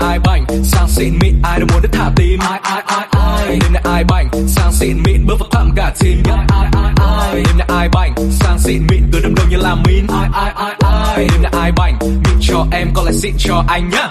là ai bảnh, sang xịn mịn, ai đâu muốn được thả tim. Ai ai ai ai. Đêm nay ai bảnh, sang xịn mịn, bước vào thăm cả team ai ai ai ai. Đêm nay ai bảnh, sang xịn mịn, từ đâm đầu như làm min ai ai ai ai. Đêm nay ai bảnh, mịn cho em còn lại xịn cho anh nhá.